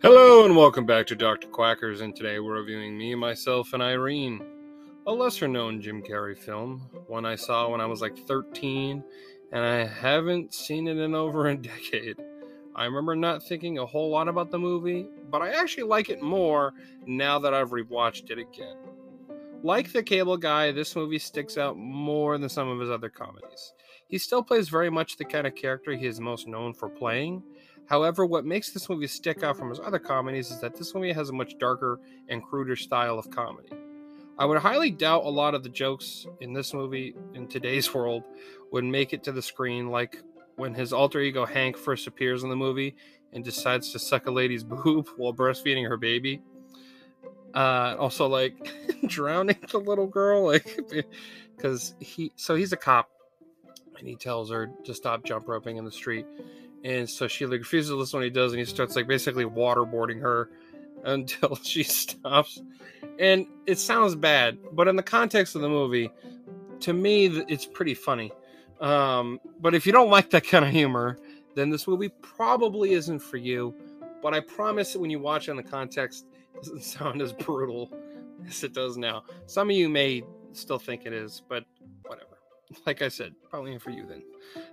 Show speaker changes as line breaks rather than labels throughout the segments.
Hello and welcome back to Dr. Quackers, and today we're reviewing Me, Myself, and Irene, a lesser known Jim Carrey film, one I saw when I was like 13, and I haven't seen it in over a decade. I remember not thinking a whole lot about the movie, but I actually like it more now that I've rewatched it again. Like The Cable Guy, this movie sticks out more than some of his other comedies. He still plays very much the kind of character he is most known for playing. However, what makes this movie stick out from his other comedies is that this movie has a much darker and cruder style of comedy. I would highly doubt a lot of the jokes in this movie in today's world would make it to the screen, like when his alter ego Hank first appears in the movie and decides to suck a lady's boob while breastfeeding her baby. Uh, also, like drowning the little girl, like because he so he's a cop and he tells her to stop jump roping in the street, and so she like refuses to listen when he does, and he starts like basically waterboarding her until she stops. And it sounds bad, but in the context of the movie, to me, it's pretty funny. Um, but if you don't like that kind of humor, then this movie probably isn't for you. But I promise that when you watch it in the context, doesn't sound as brutal as it does now. Some of you may still think it is, but whatever. Like I said, probably for you then.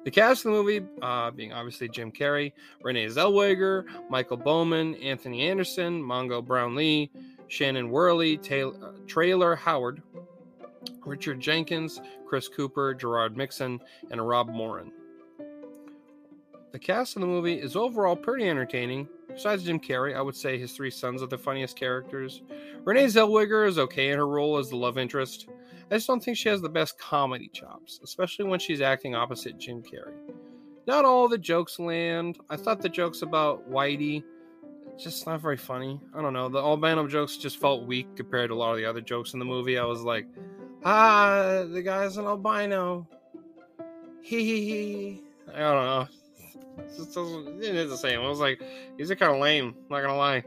The cast of the movie, uh, being obviously Jim Carrey, Renee Zellweger, Michael Bowman, Anthony Anderson, Mongo Brownlee, Shannon Worley, Taylor, uh, Traylor Howard, Richard Jenkins, Chris Cooper, Jerod Mixon, and Rob Moran. The cast of the movie is overall pretty entertaining. Besides Jim Carrey, I would say his three sons are the funniest characters. Renee Zellweger is okay in her role as the love interest. I just don't think she has the best comedy chops, especially when she's acting opposite Jim Carrey. Not all the jokes land. I thought the jokes about Whitey just not very funny. I don't know. The albino jokes just felt weak compared to a lot of the other jokes in the movie. I was like, ah, the guy's an albino. Hee hee hee. I don't know. Just doesn't, it is the same. I was like, these are kind of lame. Not gonna lie.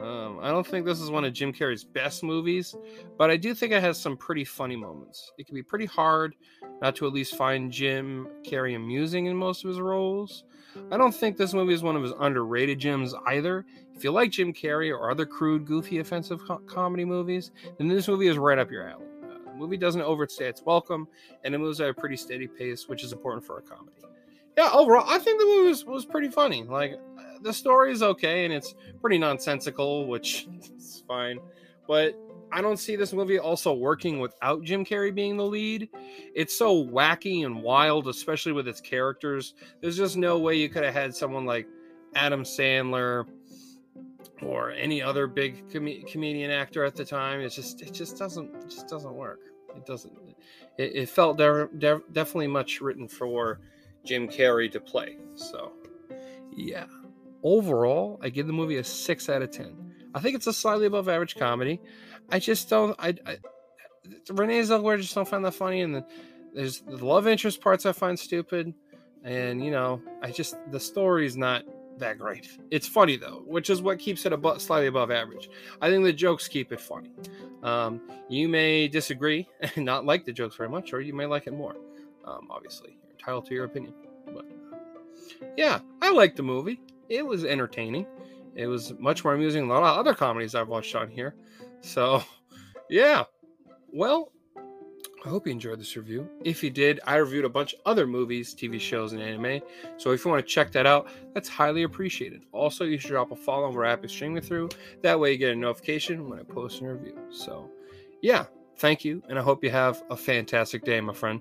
Um, I don't think this is one of Jim Carrey's best movies, but I do think it has some pretty funny moments. It can be pretty hard not to at least find Jim Carrey amusing in most of his roles. I don't think this movie is one of his underrated gems either. If you like Jim Carrey or other crude, goofy, offensive co- comedy movies, then this movie is right up your alley. Uh, the movie doesn't overstay its welcome, and it moves at a pretty steady pace, which is important for a comedy. Yeah, overall, I think the movie was, was pretty funny. Like, the story is okay, and it's pretty nonsensical, which is fine. But I don't see this movie also working without Jim Carrey being the lead. It's so wacky and wild, especially with its characters. There's just no way you could have had someone like Adam Sandler or any other big com- comedian actor at the time. It's just it just doesn't it just doesn't work. It doesn't. It, it felt de- de- definitely much written for Jim Carrey to play. So, yeah. Overall, I give the movie a six out of ten. I think it's a slightly above average comedy. I just don't. I, I Renee Zellweger just don't find that funny, and the, there's the love interest parts I find stupid, and you know, I just the story's not that great. It's funny though, which is what keeps it above, slightly above average. I think the jokes keep it funny. Um, you may disagree and not like the jokes very much, or you may like it more. Um, obviously, entitled to your opinion. But uh, yeah, I like the movie. It was entertaining. It was much more amusing than a lot of other comedies I've watched on here. So, yeah. Well, I hope you enjoyed this review. If you did, I reviewed a bunch of other movies, TV shows, and anime. So if you want to check that out, that's highly appreciated. Also, you should drop a follow on where app is streaming through. That way, you get a notification when I post a review. So, yeah, thank you, and I hope you have a fantastic day, my friend.